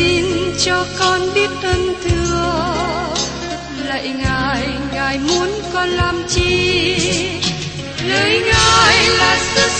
xin cho con biết ơn thưa. Lạy ngài ngài muốn con làm chi? Lời ngài là sức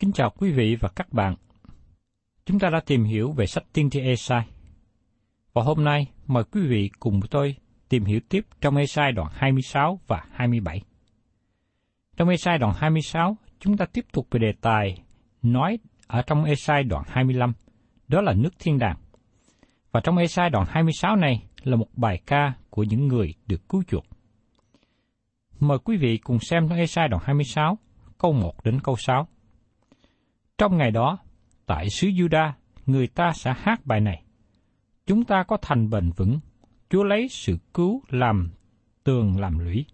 Kính chào quý vị và các bạn. Chúng ta đã tìm hiểu về sách tiên tri Esai. Và hôm nay mời quý vị cùng tôi tìm hiểu tiếp trong Esai đoạn 26 và 27. Trong Esai đoạn 26, chúng ta tiếp tục về đề tài nói ở trong Esai đoạn 25, đó là nước thiên đàng. Và trong Esai đoạn 26 này là một bài ca của những người được cứu chuộc. Mời quý vị cùng xem trong Esai đoạn 26, câu 1 đến câu 6. Trong ngày đó, tại xứ Juda, người ta sẽ hát bài này. Chúng ta có thành bền vững, Chúa lấy sự cứu làm tường làm lũy.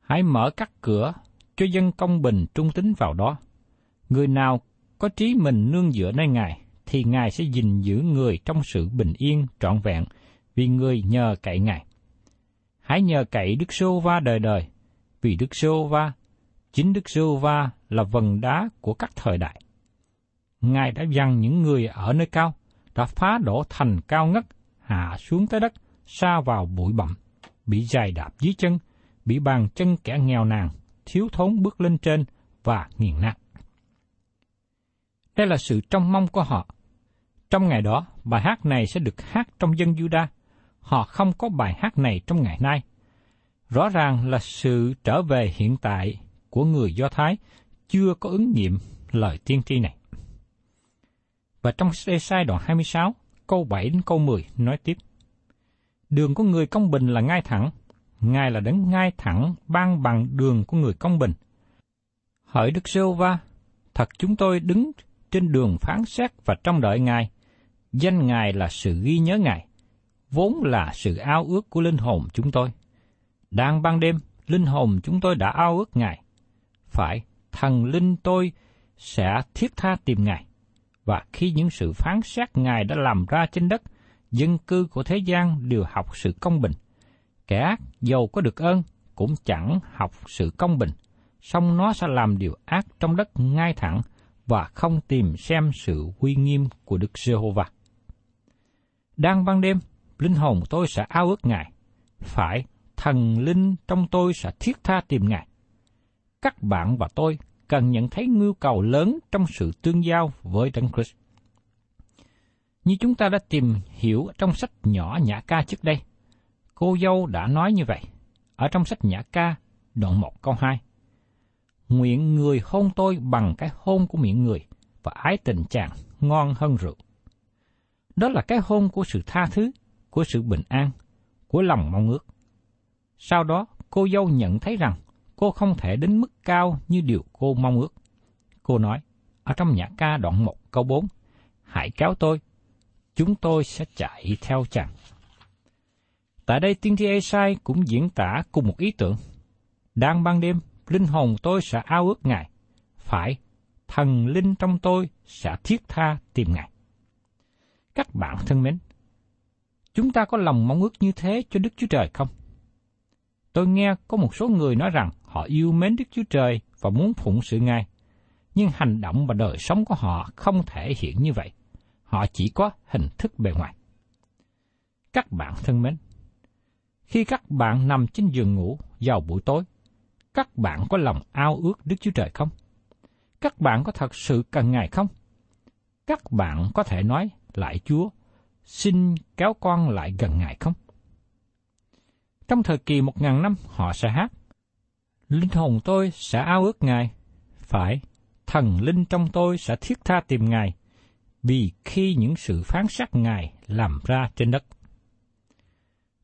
Hãy mở các cửa cho dân công bình trung tín vào đó. Người nào có trí mình nương dựa nơi Ngài, thì Ngài sẽ gìn giữ người trong sự bình yên trọn vẹn, vì người nhờ cậy Ngài. Hãy nhờ cậy Đức Sô Va đời đời, vì Đức Sô Va, chính Đức Sô Va là vần đá của các thời đại. Ngài đã dằn những người ở nơi cao, đã phá đổ thành cao ngất, hạ xuống tới đất, xa vào bụi bặm, bị dài đạp dưới chân, bị bàn chân kẻ nghèo nàn, thiếu thốn bước lên trên và nghiền nát. Đây là sự trông mong của họ. Trong ngày đó, bài hát này sẽ được hát trong dân Juda. Họ không có bài hát này trong ngày nay. Rõ ràng là sự trở về hiện tại của người Do Thái chưa có ứng nghiệm lời tiên tri này. Và trong sê sai đoạn 26, câu 7 đến câu 10 nói tiếp. Đường của người công bình là ngay thẳng, Ngài là đấng ngay thẳng ban bằng đường của người công bình. Hỡi Đức Sêu Va, thật chúng tôi đứng trên đường phán xét và trong đợi Ngài. Danh Ngài là sự ghi nhớ Ngài, vốn là sự ao ước của linh hồn chúng tôi. Đang ban đêm, linh hồn chúng tôi đã ao ước Ngài. Phải, thần linh tôi sẽ thiết tha tìm Ngài. Và khi những sự phán xét Ngài đã làm ra trên đất, dân cư của thế gian đều học sự công bình. Kẻ ác giàu có được ơn cũng chẳng học sự công bình, song nó sẽ làm điều ác trong đất ngay thẳng và không tìm xem sự uy nghiêm của Đức Giê-hô-va. Đang ban đêm, linh hồn tôi sẽ ao ước Ngài. Phải, thần linh trong tôi sẽ thiết tha tìm Ngài. Các bạn và tôi cần nhận thấy nhu cầu lớn trong sự tương giao với Đấng Christ. Như chúng ta đã tìm hiểu trong sách nhỏ Nhã ca trước đây, cô dâu đã nói như vậy, ở trong sách Nhã ca, đoạn 1 câu 2. Nguyện người hôn tôi bằng cái hôn của miệng người, và ái tình chàng ngon hơn rượu. Đó là cái hôn của sự tha thứ, của sự bình an, của lòng mong ước. Sau đó, cô dâu nhận thấy rằng cô không thể đến mức cao như điều cô mong ước. Cô nói, ở trong nhã ca đoạn 1 câu 4, Hãy kéo tôi, chúng tôi sẽ chạy theo chàng. Tại đây tiên tri Esai cũng diễn tả cùng một ý tưởng. Đang ban đêm, linh hồn tôi sẽ ao ước Ngài. Phải, thần linh trong tôi sẽ thiết tha tìm Ngài. Các bạn thân mến, chúng ta có lòng mong ước như thế cho Đức Chúa Trời không? Tôi nghe có một số người nói rằng họ yêu mến Đức Chúa Trời và muốn phụng sự Ngài, nhưng hành động và đời sống của họ không thể hiện như vậy. Họ chỉ có hình thức bề ngoài. Các bạn thân mến, khi các bạn nằm trên giường ngủ vào buổi tối, các bạn có lòng ao ước Đức Chúa Trời không? Các bạn có thật sự cần Ngài không? Các bạn có thể nói lại Chúa, xin kéo con lại gần Ngài không? Trong thời kỳ một ngàn năm họ sẽ hát, Linh hồn tôi sẽ ao ước Ngài, phải, thần linh trong tôi sẽ thiết tha tìm Ngài, vì khi những sự phán xét Ngài làm ra trên đất.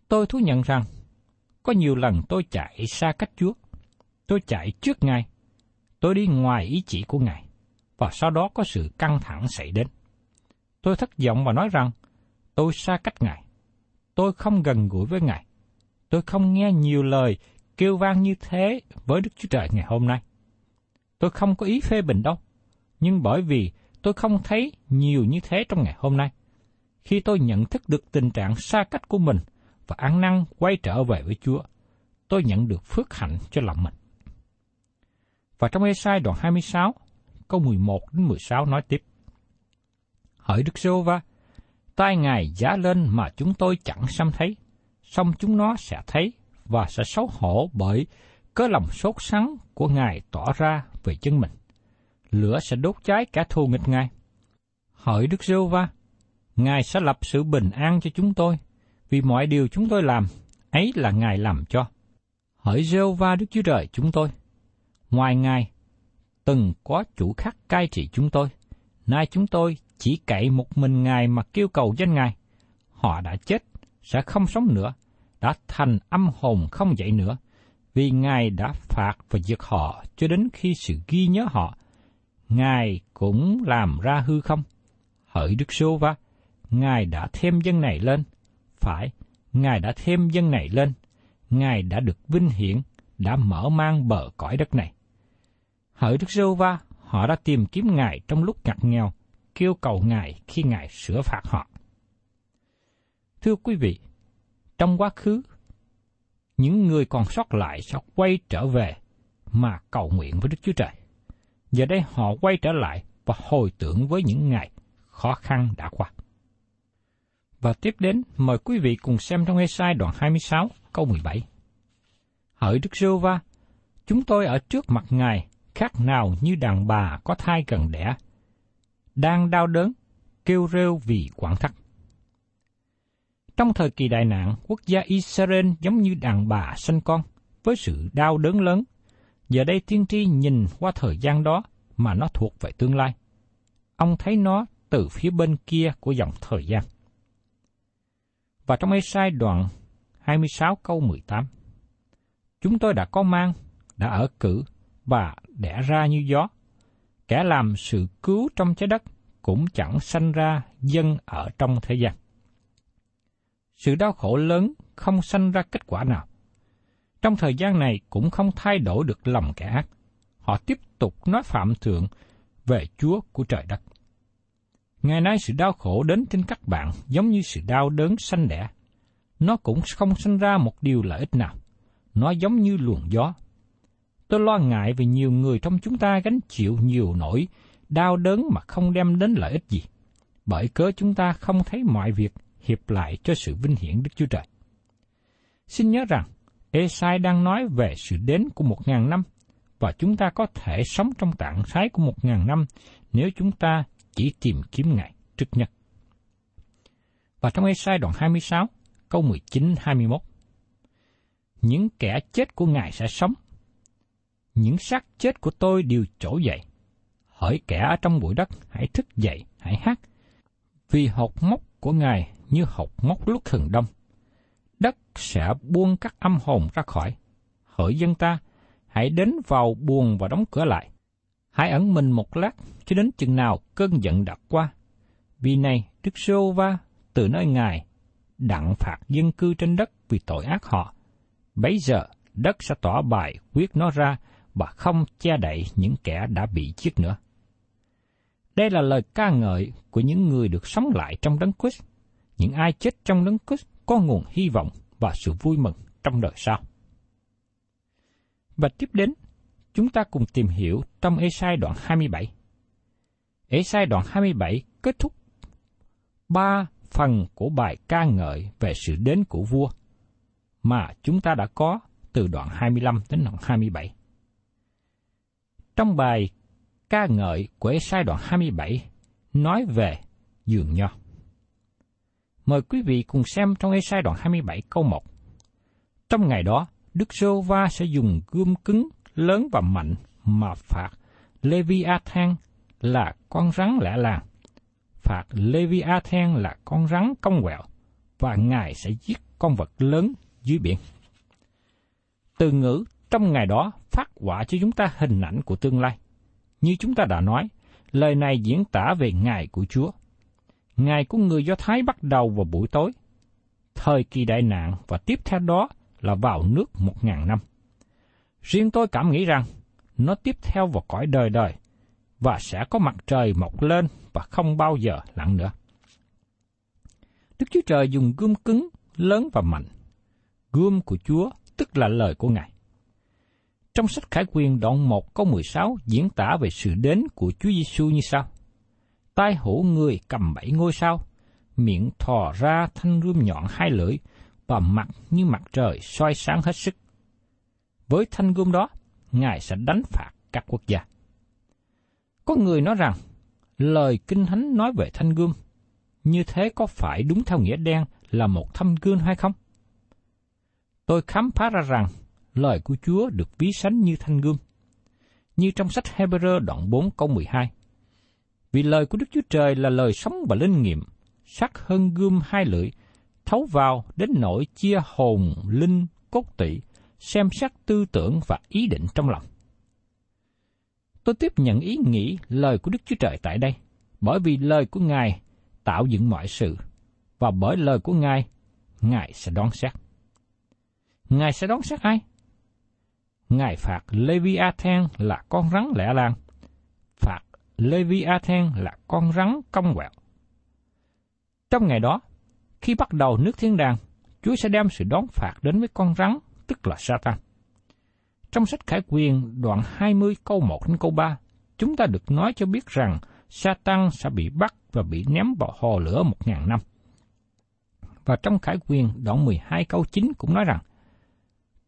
Tôi thú nhận rằng, có nhiều lần tôi chạy xa cách Chúa. Tôi chạy trước Ngài. Tôi đi ngoài ý chỉ của Ngài. Và sau đó có sự căng thẳng xảy đến. Tôi thất vọng và nói rằng, tôi xa cách Ngài. Tôi không gần gũi với Ngài. Tôi không nghe nhiều lời kêu vang như thế với Đức Chúa Trời ngày hôm nay. Tôi không có ý phê bình đâu. Nhưng bởi vì tôi không thấy nhiều như thế trong ngày hôm nay. Khi tôi nhận thức được tình trạng xa cách của mình và ăn năn quay trở về với Chúa, tôi nhận được phước hạnh cho lòng mình. Và trong Esai đoạn 26, câu 11 đến 16 nói tiếp. Hỡi Đức giê va tai Ngài giá lên mà chúng tôi chẳng xăm thấy, song chúng nó sẽ thấy và sẽ xấu hổ bởi cớ lòng sốt sắng của Ngài tỏ ra về chân mình. Lửa sẽ đốt cháy cả thù nghịch Ngài. Hỡi Đức giê va Ngài sẽ lập sự bình an cho chúng tôi, vì mọi điều chúng tôi làm, ấy là Ngài làm cho. Hỡi rêu va Đức Chúa Trời chúng tôi. Ngoài Ngài, từng có chủ khác cai trị chúng tôi. Nay chúng tôi chỉ cậy một mình Ngài mà kêu cầu danh Ngài. Họ đã chết, sẽ không sống nữa, đã thành âm hồn không dậy nữa, vì Ngài đã phạt và diệt họ cho đến khi sự ghi nhớ họ. Ngài cũng làm ra hư không? Hỡi Đức Sô Va, Ngài đã thêm dân này lên, phải, Ngài đã thêm dân này lên, Ngài đã được vinh hiển, đã mở mang bờ cõi đất này. Hỡi Đức Sô va họ đã tìm kiếm Ngài trong lúc ngặt nghèo, kêu cầu Ngài khi Ngài sửa phạt họ. Thưa quý vị, trong quá khứ, những người còn sót lại sẽ quay trở về mà cầu nguyện với Đức Chúa Trời. Giờ đây họ quay trở lại và hồi tưởng với những ngày khó khăn đã qua. Và tiếp đến, mời quý vị cùng xem trong Esai đoạn 26, câu 17. Hỡi Đức giê va chúng tôi ở trước mặt Ngài khác nào như đàn bà có thai gần đẻ, đang đau đớn, kêu rêu vì quảng thắt. Trong thời kỳ đại nạn, quốc gia Israel giống như đàn bà sinh con, với sự đau đớn lớn. Giờ đây tiên tri nhìn qua thời gian đó mà nó thuộc về tương lai. Ông thấy nó từ phía bên kia của dòng thời gian. Và trong Ê-sai đoạn 26 câu 18, Chúng tôi đã có mang, đã ở cử và đẻ ra như gió. Kẻ làm sự cứu trong trái đất cũng chẳng sanh ra dân ở trong thế gian. Sự đau khổ lớn không sanh ra kết quả nào. Trong thời gian này cũng không thay đổi được lòng kẻ ác. Họ tiếp tục nói phạm thượng về Chúa của trời đất. Ngày nay sự đau khổ đến trên các bạn giống như sự đau đớn sanh đẻ. Nó cũng không sinh ra một điều lợi ích nào. Nó giống như luồng gió. Tôi lo ngại vì nhiều người trong chúng ta gánh chịu nhiều nỗi đau đớn mà không đem đến lợi ích gì. Bởi cớ chúng ta không thấy mọi việc hiệp lại cho sự vinh hiển Đức Chúa Trời. Xin nhớ rằng, Esai đang nói về sự đến của một ngàn năm, và chúng ta có thể sống trong trạng thái của một ngàn năm nếu chúng ta chỉ tìm kiếm Ngài trước nhất. Và trong Esai đoạn 26, câu 19-21, Những kẻ chết của Ngài sẽ sống, những xác chết của tôi đều trổ dậy. hỡi kẻ ở trong bụi đất, hãy thức dậy, hãy hát. Vì hột mốc của Ngài như hột móc lúc thường đông. Đất sẽ buông các âm hồn ra khỏi. Hỡi dân ta, hãy đến vào buồn và đóng cửa lại. Hãy ẩn mình một lát cho đến chừng nào cơn giận đã qua. Vì này, Đức Sô Va từ nơi Ngài đặng phạt dân cư trên đất vì tội ác họ. Bấy giờ, đất sẽ tỏ bài quyết nó ra và không che đậy những kẻ đã bị giết nữa. Đây là lời ca ngợi của những người được sống lại trong đấng Christ. Những ai chết trong đấng Christ có nguồn hy vọng và sự vui mừng trong đời sau. Và tiếp đến, chúng ta cùng tìm hiểu trong Esai đoạn 27. Esai đoạn 27 kết thúc ba phần của bài ca ngợi về sự đến của vua mà chúng ta đã có từ đoạn 25 đến đoạn 27. Trong bài ca ngợi của Esai đoạn 27 nói về giường nho. Mời quý vị cùng xem trong Esai đoạn 27 câu 1. Trong ngày đó, Đức Sô Va sẽ dùng gươm cứng, lớn và mạnh mà phạt Leviathan là con rắn lẻ làng. Phạt Leviathan là con rắn cong quẹo và Ngài sẽ giết con vật lớn dưới biển. Từ ngữ trong ngày đó phát quả cho chúng ta hình ảnh của tương lai. Như chúng ta đã nói, lời này diễn tả về ngày của Chúa. Ngày của người Do Thái bắt đầu vào buổi tối. Thời kỳ đại nạn và tiếp theo đó là vào nước một ngàn năm. Riêng tôi cảm nghĩ rằng nó tiếp theo vào cõi đời đời và sẽ có mặt trời mọc lên và không bao giờ lặn nữa. Đức Chúa Trời dùng gươm cứng, lớn và mạnh. Gươm của Chúa tức là lời của Ngài. Trong sách Khải Quyền đoạn 1 câu 16 diễn tả về sự đến của Chúa Giêsu như sau. Tai hổ người cầm bảy ngôi sao, miệng thò ra thanh gươm nhọn hai lưỡi và mặt như mặt trời soi sáng hết sức. Với thanh gươm đó, Ngài sẽ đánh phạt các quốc gia. Có người nói rằng, lời Kinh Thánh nói về thanh gươm, như thế có phải đúng theo nghĩa đen là một thanh gươm hay không? Tôi khám phá ra rằng, lời của Chúa được ví sánh như thanh gươm. Như trong sách Hebrew đoạn 4 câu 12. Vì lời của Đức Chúa Trời là lời sống và linh nghiệm, sắc hơn gươm hai lưỡi, thấu vào đến nỗi chia hồn, linh, cốt tỵ, xem xét tư tưởng và ý định trong lòng. Tôi tiếp nhận ý nghĩ lời của Đức Chúa Trời tại đây, bởi vì lời của Ngài tạo dựng mọi sự, và bởi lời của Ngài, Ngài sẽ đoán xét. Ngài sẽ đoán xét ai? Ngài phạt Leviathan là con rắn lẻ làng, phạt Leviathan là con rắn cong quẹo. Trong ngày đó, khi bắt đầu nước thiên đàng, Chúa sẽ đem sự đón phạt đến với con rắn, tức là Satan. Trong sách Khải Quyền đoạn 20 câu 1 đến câu 3, chúng ta được nói cho biết rằng Satan sẽ bị bắt và bị ném vào hồ lửa một ngàn năm. Và trong Khải Quyền đoạn 12 câu 9 cũng nói rằng,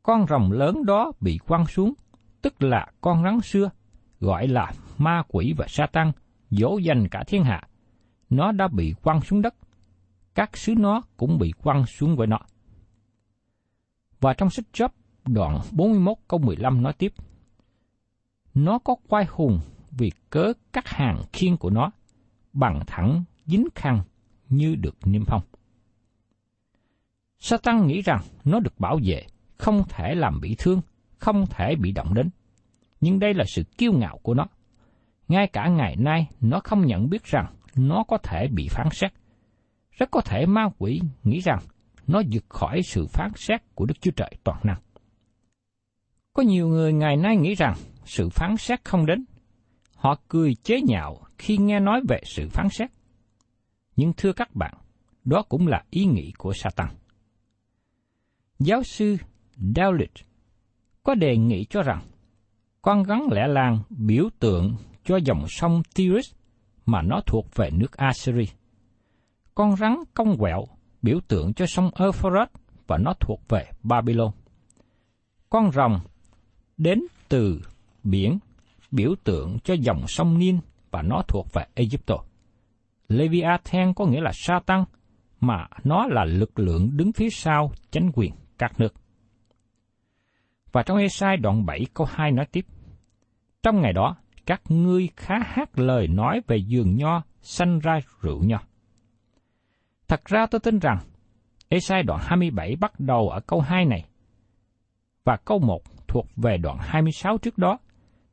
con rồng lớn đó bị quăng xuống, tức là con rắn xưa, gọi là ma quỷ và sa tăng, dỗ dành cả thiên hạ. Nó đã bị quăng xuống đất, các sứ nó cũng bị quăng xuống với nó. Và trong sách Job đoạn 41 câu 15 nói tiếp, Nó có quai hùng vì cớ các hàng khiên của nó, bằng thẳng dính khăn như được niêm phong. Satan nghĩ rằng nó được bảo vệ, không thể làm bị thương, không thể bị động đến. Nhưng đây là sự kiêu ngạo của nó. Ngay cả ngày nay, nó không nhận biết rằng nó có thể bị phán xét. Rất có thể ma quỷ nghĩ rằng nó vượt khỏi sự phán xét của Đức Chúa Trời toàn năng. Có nhiều người ngày nay nghĩ rằng sự phán xét không đến. Họ cười chế nhạo khi nghe nói về sự phán xét. Nhưng thưa các bạn, đó cũng là ý nghĩ của Satan. Giáo sư Dowlett có đề nghị cho rằng con rắn lẻ làng biểu tượng cho dòng sông Tigris mà nó thuộc về nước Assyria. Con rắn cong quẹo biểu tượng cho sông Euphrates và nó thuộc về Babylon. Con rồng đến từ biển biểu tượng cho dòng sông Nin và nó thuộc về Egypto. Leviathan có nghĩa là Satan, mà nó là lực lượng đứng phía sau chánh quyền các nước. Và trong Esai đoạn 7 câu 2 nói tiếp, Trong ngày đó, các ngươi khá hát lời nói về giường nho sanh ra rượu nho. Thật ra tôi tin rằng, Esai đoạn 27 bắt đầu ở câu 2 này, và câu 1 thuộc về đoạn 26 trước đó,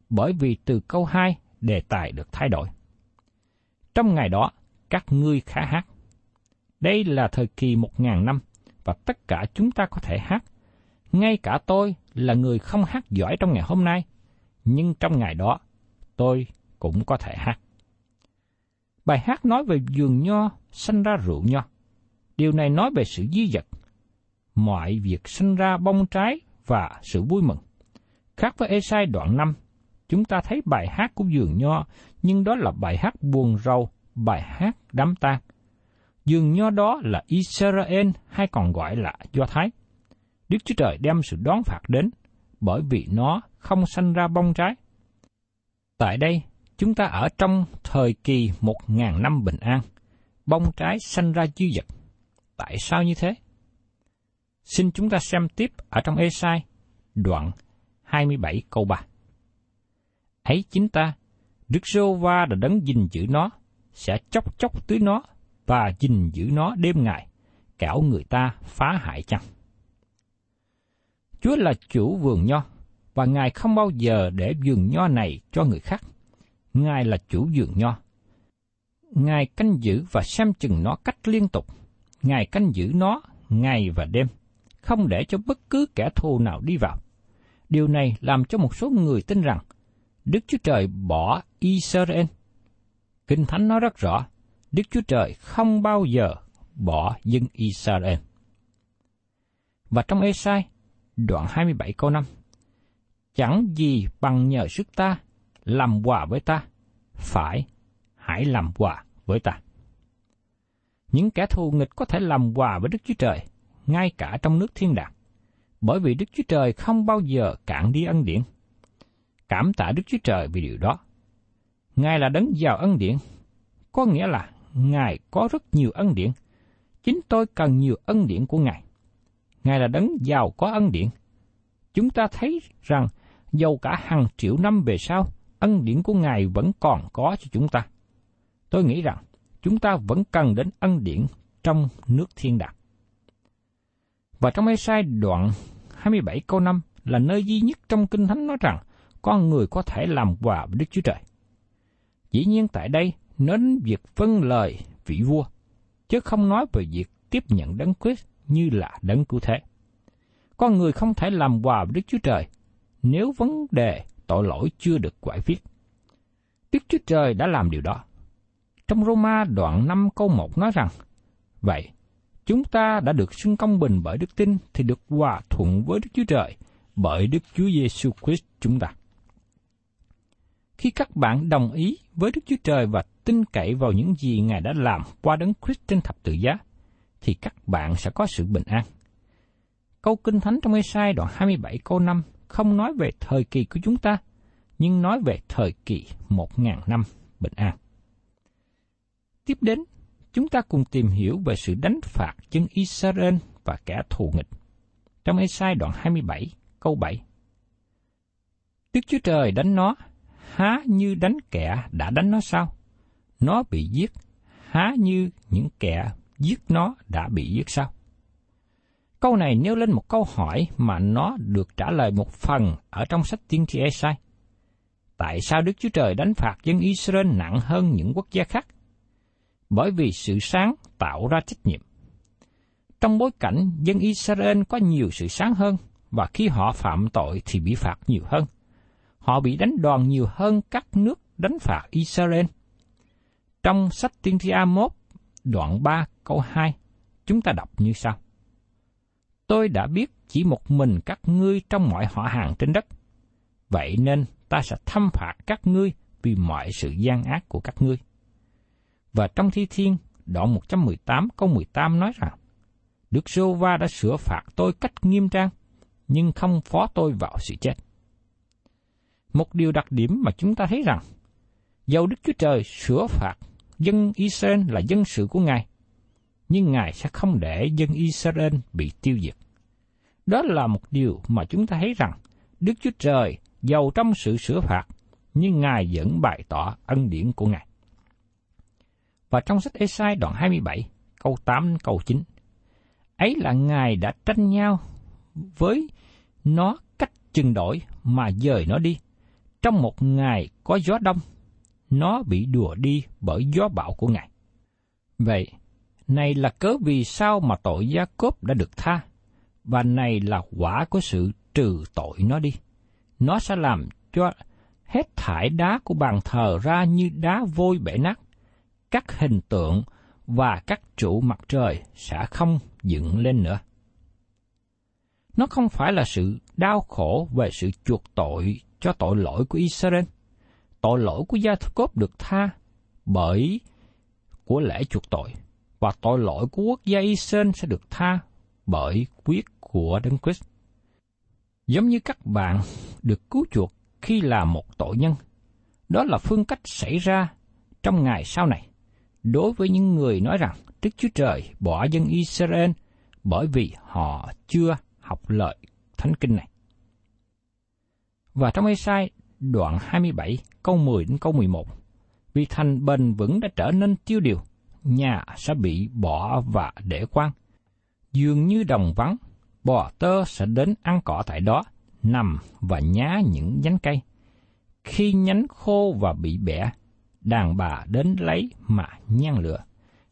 bởi vì từ câu 2 đề tài được thay đổi. Trong ngày đó, các ngươi khá hát. Đây là thời kỳ một ngàn năm, và tất cả chúng ta có thể hát. Ngay cả tôi là người không hát giỏi trong ngày hôm nay, nhưng trong ngày đó, tôi cũng có thể hát. Bài hát nói về vườn nho sanh ra rượu nho. Điều này nói về sự di vật. Mọi việc sinh ra bông trái và sự vui mừng. Khác với Esai đoạn 5, chúng ta thấy bài hát của vườn nho, nhưng đó là bài hát buồn rầu, bài hát đám tang. Vườn nho đó là Israel hay còn gọi là Do Thái. Đức Chúa Trời đem sự đón phạt đến, bởi vì nó không sanh ra bông trái. Tại đây, chúng ta ở trong thời kỳ một ngàn năm bình an, bông trái sanh ra dư dật. Tại sao như thế? Xin chúng ta xem tiếp ở trong Esai, đoạn 27 câu 3. Ấy chính ta, Đức Sô Va đã đấng gìn giữ nó, sẽ chốc chốc tưới nó và gìn giữ nó đêm ngày, kẻo người ta phá hại chăng. Chúa là chủ vườn nho, và Ngài không bao giờ để vườn nho này cho người khác. Ngài là chủ vườn nho. Ngài canh giữ và xem chừng nó cách liên tục. Ngài canh giữ nó ngày và đêm, không để cho bất cứ kẻ thù nào đi vào. Điều này làm cho một số người tin rằng Đức Chúa Trời bỏ Israel. Kinh Thánh nói rất rõ, Đức Chúa Trời không bao giờ bỏ dân Israel. Và trong Esai, đoạn 27 câu 5, Chẳng gì bằng nhờ sức ta, làm hòa với ta, phải, hãy làm hòa với ta. Những kẻ thù nghịch có thể làm hòa với Đức Chúa Trời, ngay cả trong nước thiên đàng, bởi vì Đức Chúa Trời không bao giờ cạn đi ân điển. Cảm tạ Đức Chúa Trời vì điều đó. Ngài là đấng giàu ân điển, có nghĩa là Ngài có rất nhiều ân điển. Chính tôi cần nhiều ân điển của Ngài. Ngài là đấng giàu có ân điển. Chúng ta thấy rằng dầu cả hàng triệu năm về sau, ân điển của Ngài vẫn còn có cho chúng ta. Tôi nghĩ rằng chúng ta vẫn cần đến ân điển trong nước thiên đàng. Và trong Ê-sai đoạn 27 câu 5 là nơi duy nhất trong Kinh Thánh nói rằng con người có thể làm quà với Đức Chúa Trời. Dĩ nhiên tại đây nói đến việc phân lời vị vua, chứ không nói về việc tiếp nhận đấng Christ như là đấng cứu thế. Con người không thể làm hòa với Đức Chúa Trời nếu vấn đề tội lỗi chưa được giải quyết. Đức Chúa Trời đã làm điều đó. Trong Roma đoạn 5 câu 1 nói rằng, Vậy, chúng ta đã được xưng công bình bởi đức tin thì được hòa thuận với Đức Chúa Trời bởi Đức Chúa Giêsu Christ chúng ta. Khi các bạn đồng ý với Đức Chúa Trời và tin cậy vào những gì Ngài đã làm qua đấng Christ trên thập tự giá, thì các bạn sẽ có sự bình an. Câu Kinh Thánh trong Ê-sai đoạn 27 câu 5 không nói về thời kỳ của chúng ta, nhưng nói về thời kỳ một ngàn năm bình an. Tiếp đến, chúng ta cùng tìm hiểu về sự đánh phạt dân Israel và kẻ thù nghịch. Trong Ê-sai đoạn 27, câu 7. Đức Chúa Trời đánh nó, há như đánh kẻ đã đánh nó sao? Nó bị giết, há như những kẻ giết nó đã bị giết sao? Câu này nêu lên một câu hỏi mà nó được trả lời một phần ở trong sách tiên tri Esai. Tại sao Đức Chúa Trời đánh phạt dân Israel nặng hơn những quốc gia khác? Bởi vì sự sáng tạo ra trách nhiệm. Trong bối cảnh dân Israel có nhiều sự sáng hơn và khi họ phạm tội thì bị phạt nhiều hơn. Họ bị đánh đòn nhiều hơn các nước đánh phạt Israel. Trong sách tiên tri A1, đoạn 3 câu 2, chúng ta đọc như sau tôi đã biết chỉ một mình các ngươi trong mọi họ hàng trên đất. Vậy nên ta sẽ thâm phạt các ngươi vì mọi sự gian ác của các ngươi. Và trong Thi Thiên, đoạn 118 câu 18 nói rằng, Đức Sô Va đã sửa phạt tôi cách nghiêm trang, nhưng không phó tôi vào sự chết. Một điều đặc điểm mà chúng ta thấy rằng, dầu Đức Chúa Trời sửa phạt dân Israel là dân sự của Ngài, nhưng Ngài sẽ không để dân Israel bị tiêu diệt. Đó là một điều mà chúng ta thấy rằng Đức Chúa Trời giàu trong sự sửa phạt, nhưng Ngài vẫn bày tỏ ân điển của Ngài. Và trong sách Esai đoạn 27, câu 8 câu 9, ấy là Ngài đã tranh nhau với nó cách chừng đổi mà dời nó đi. Trong một ngày có gió đông, nó bị đùa đi bởi gió bão của Ngài. Vậy, này là cớ vì sao mà tội gia cốp đã được tha, và này là quả của sự trừ tội nó đi. Nó sẽ làm cho hết thải đá của bàn thờ ra như đá vôi bể nát. Các hình tượng và các trụ mặt trời sẽ không dựng lên nữa. Nó không phải là sự đau khổ về sự chuộc tội cho tội lỗi của Israel. Tội lỗi của gia cốp được tha bởi của lễ chuộc tội, và tội lỗi của quốc gia Israel sẽ được tha bởi quyết của Đấng Christ. Giống như các bạn được cứu chuộc khi là một tội nhân, đó là phương cách xảy ra trong ngày sau này. Đối với những người nói rằng Đức Chúa Trời bỏ dân Israel bởi vì họ chưa học lợi Thánh Kinh này. Và trong Ê-sai đoạn 27 câu 10 đến câu 11, vì thành bền vững đã trở nên tiêu điều, nhà sẽ bị bỏ và để quan. Dường như đồng vắng, bò tơ sẽ đến ăn cỏ tại đó, nằm và nhá những nhánh cây. Khi nhánh khô và bị bẻ, đàn bà đến lấy mà nhăn lửa.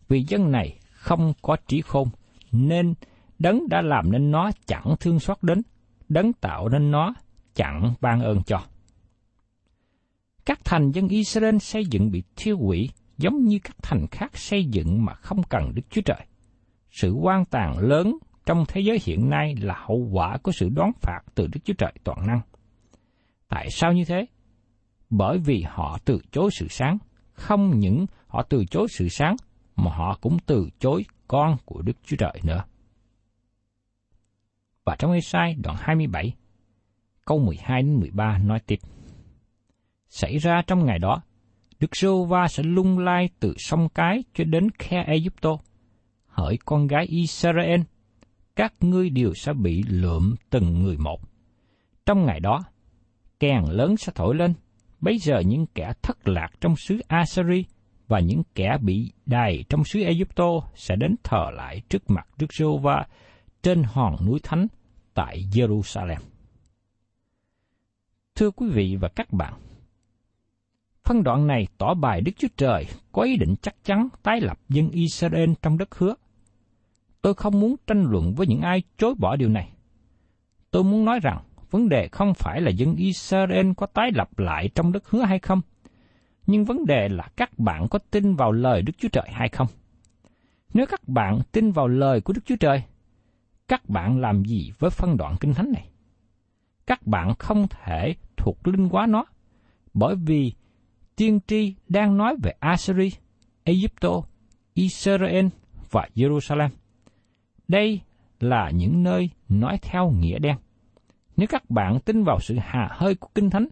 Vì dân này không có trí khôn, nên đấng đã làm nên nó chẳng thương xót đến, đấng tạo nên nó chẳng ban ơn cho. Các thành dân Israel xây dựng bị thiêu hủy giống như các thành khác xây dựng mà không cần Đức Chúa Trời. Sự quan tàn lớn trong thế giới hiện nay là hậu quả của sự đoán phạt từ Đức Chúa Trời toàn năng. Tại sao như thế? Bởi vì họ từ chối sự sáng, không những họ từ chối sự sáng, mà họ cũng từ chối con của Đức Chúa Trời nữa. Và trong Ê-sai đoạn 27, câu 12 đến 13 nói tiếp. Xảy ra trong ngày đó, Đức Rô Va sẽ lung lai từ sông cái cho đến khe Egypto. Hỡi con gái Israel, các ngươi đều sẽ bị lượm từng người một. Trong ngày đó, kèn lớn sẽ thổi lên, bấy giờ những kẻ thất lạc trong xứ Assyri và những kẻ bị đày trong xứ Egypto sẽ đến thờ lại trước mặt Đức giê va trên hòn núi thánh tại Jerusalem. Thưa quý vị và các bạn, phân đoạn này tỏ bài Đức Chúa Trời có ý định chắc chắn tái lập dân Israel trong đất hứa. Tôi không muốn tranh luận với những ai chối bỏ điều này. Tôi muốn nói rằng vấn đề không phải là dân Israel có tái lập lại trong đất hứa hay không, nhưng vấn đề là các bạn có tin vào lời Đức Chúa Trời hay không. Nếu các bạn tin vào lời của Đức Chúa Trời, các bạn làm gì với phân đoạn kinh thánh này? Các bạn không thể thuộc linh quá nó, bởi vì tiên tri đang nói về Assyria, Egypto, Israel và Jerusalem. Đây là những nơi nói theo nghĩa đen. Nếu các bạn tin vào sự hà hơi của Kinh Thánh,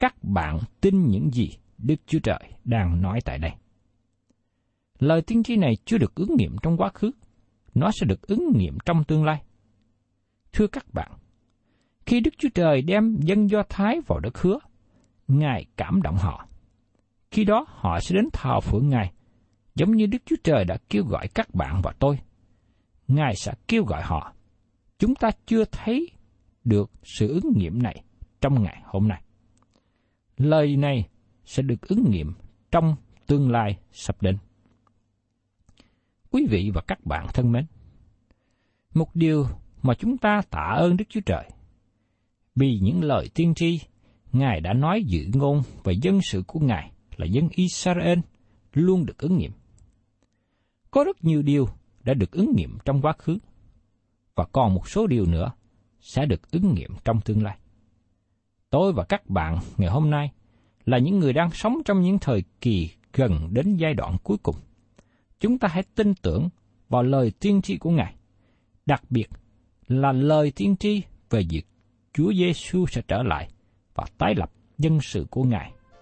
các bạn tin những gì Đức Chúa Trời đang nói tại đây. Lời tiên tri này chưa được ứng nghiệm trong quá khứ, nó sẽ được ứng nghiệm trong tương lai. Thưa các bạn, khi Đức Chúa Trời đem dân Do Thái vào đất hứa, Ngài cảm động họ. Khi đó họ sẽ đến thờ phượng Ngài, giống như Đức Chúa Trời đã kêu gọi các bạn và tôi. Ngài sẽ kêu gọi họ. Chúng ta chưa thấy được sự ứng nghiệm này trong ngày hôm nay. Lời này sẽ được ứng nghiệm trong tương lai sắp đến. Quý vị và các bạn thân mến, một điều mà chúng ta tạ ơn Đức Chúa Trời vì những lời tiên tri Ngài đã nói dự ngôn về dân sự của Ngài là dân Israel luôn được ứng nghiệm. Có rất nhiều điều đã được ứng nghiệm trong quá khứ, và còn một số điều nữa sẽ được ứng nghiệm trong tương lai. Tôi và các bạn ngày hôm nay là những người đang sống trong những thời kỳ gần đến giai đoạn cuối cùng. Chúng ta hãy tin tưởng vào lời tiên tri của Ngài, đặc biệt là lời tiên tri về việc Chúa Giêsu sẽ trở lại và tái lập dân sự của Ngài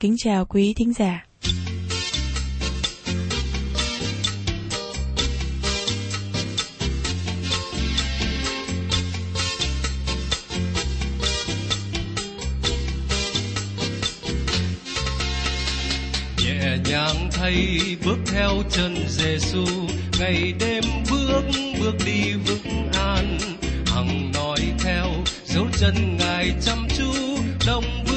Kính chào quý thính giả. nhẹ nhàng thay bước theo chân Giêsu ngày đêm bước bước đi vững an hằng nói theo, dấu chân ngài chăm chú đồng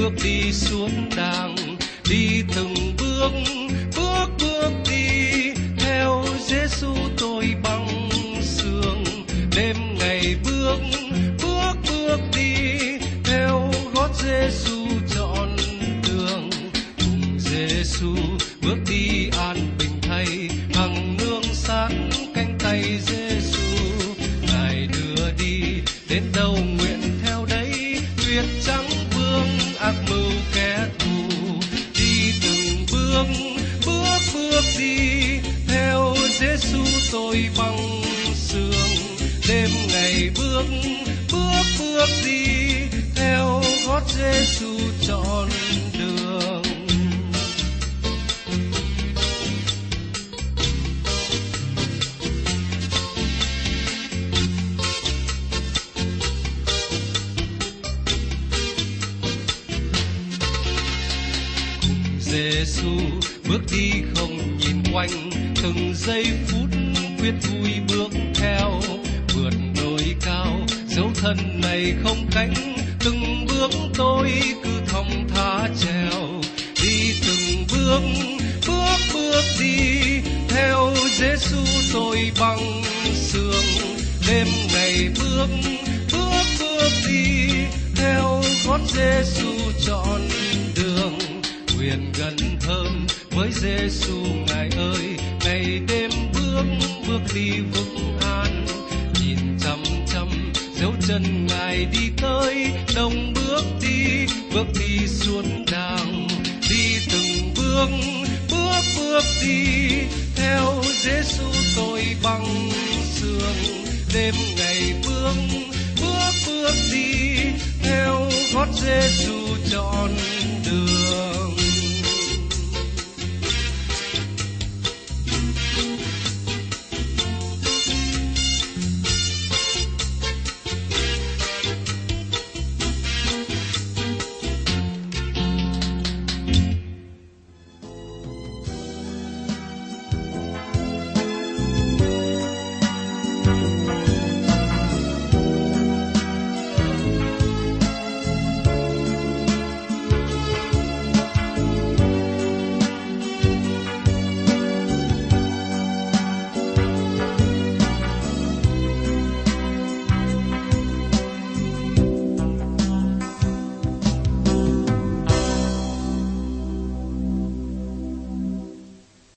bước đi xuống đàng đi từng bước bước bước đi. Theo Giêsu tôi bằng Giêsu bước đi không nhìn quanh, từng giây phút quyết vui bước theo. Vượt đồi cao, dấu thân này không cánh. Từng bước tôi cứ thong thả trèo. Đi từng bước bước bước đi. Theo Giêsu tôi bằng sương đêm ngày bước bước bước đi. Theo gót Giêsu trọn liền gần hơn với Giêsu ngài ơi. Ngày đêm bước bước đi vững an, nhìn chăm chăm dấu chân ngài đi tới. Đồng bước đi bước đi xuống đàng, đi từng bước bước bước đi. Theo Giêsu tôi bằng sương đêm ngày bước bước bước đi. Theo gót Giêsu tròn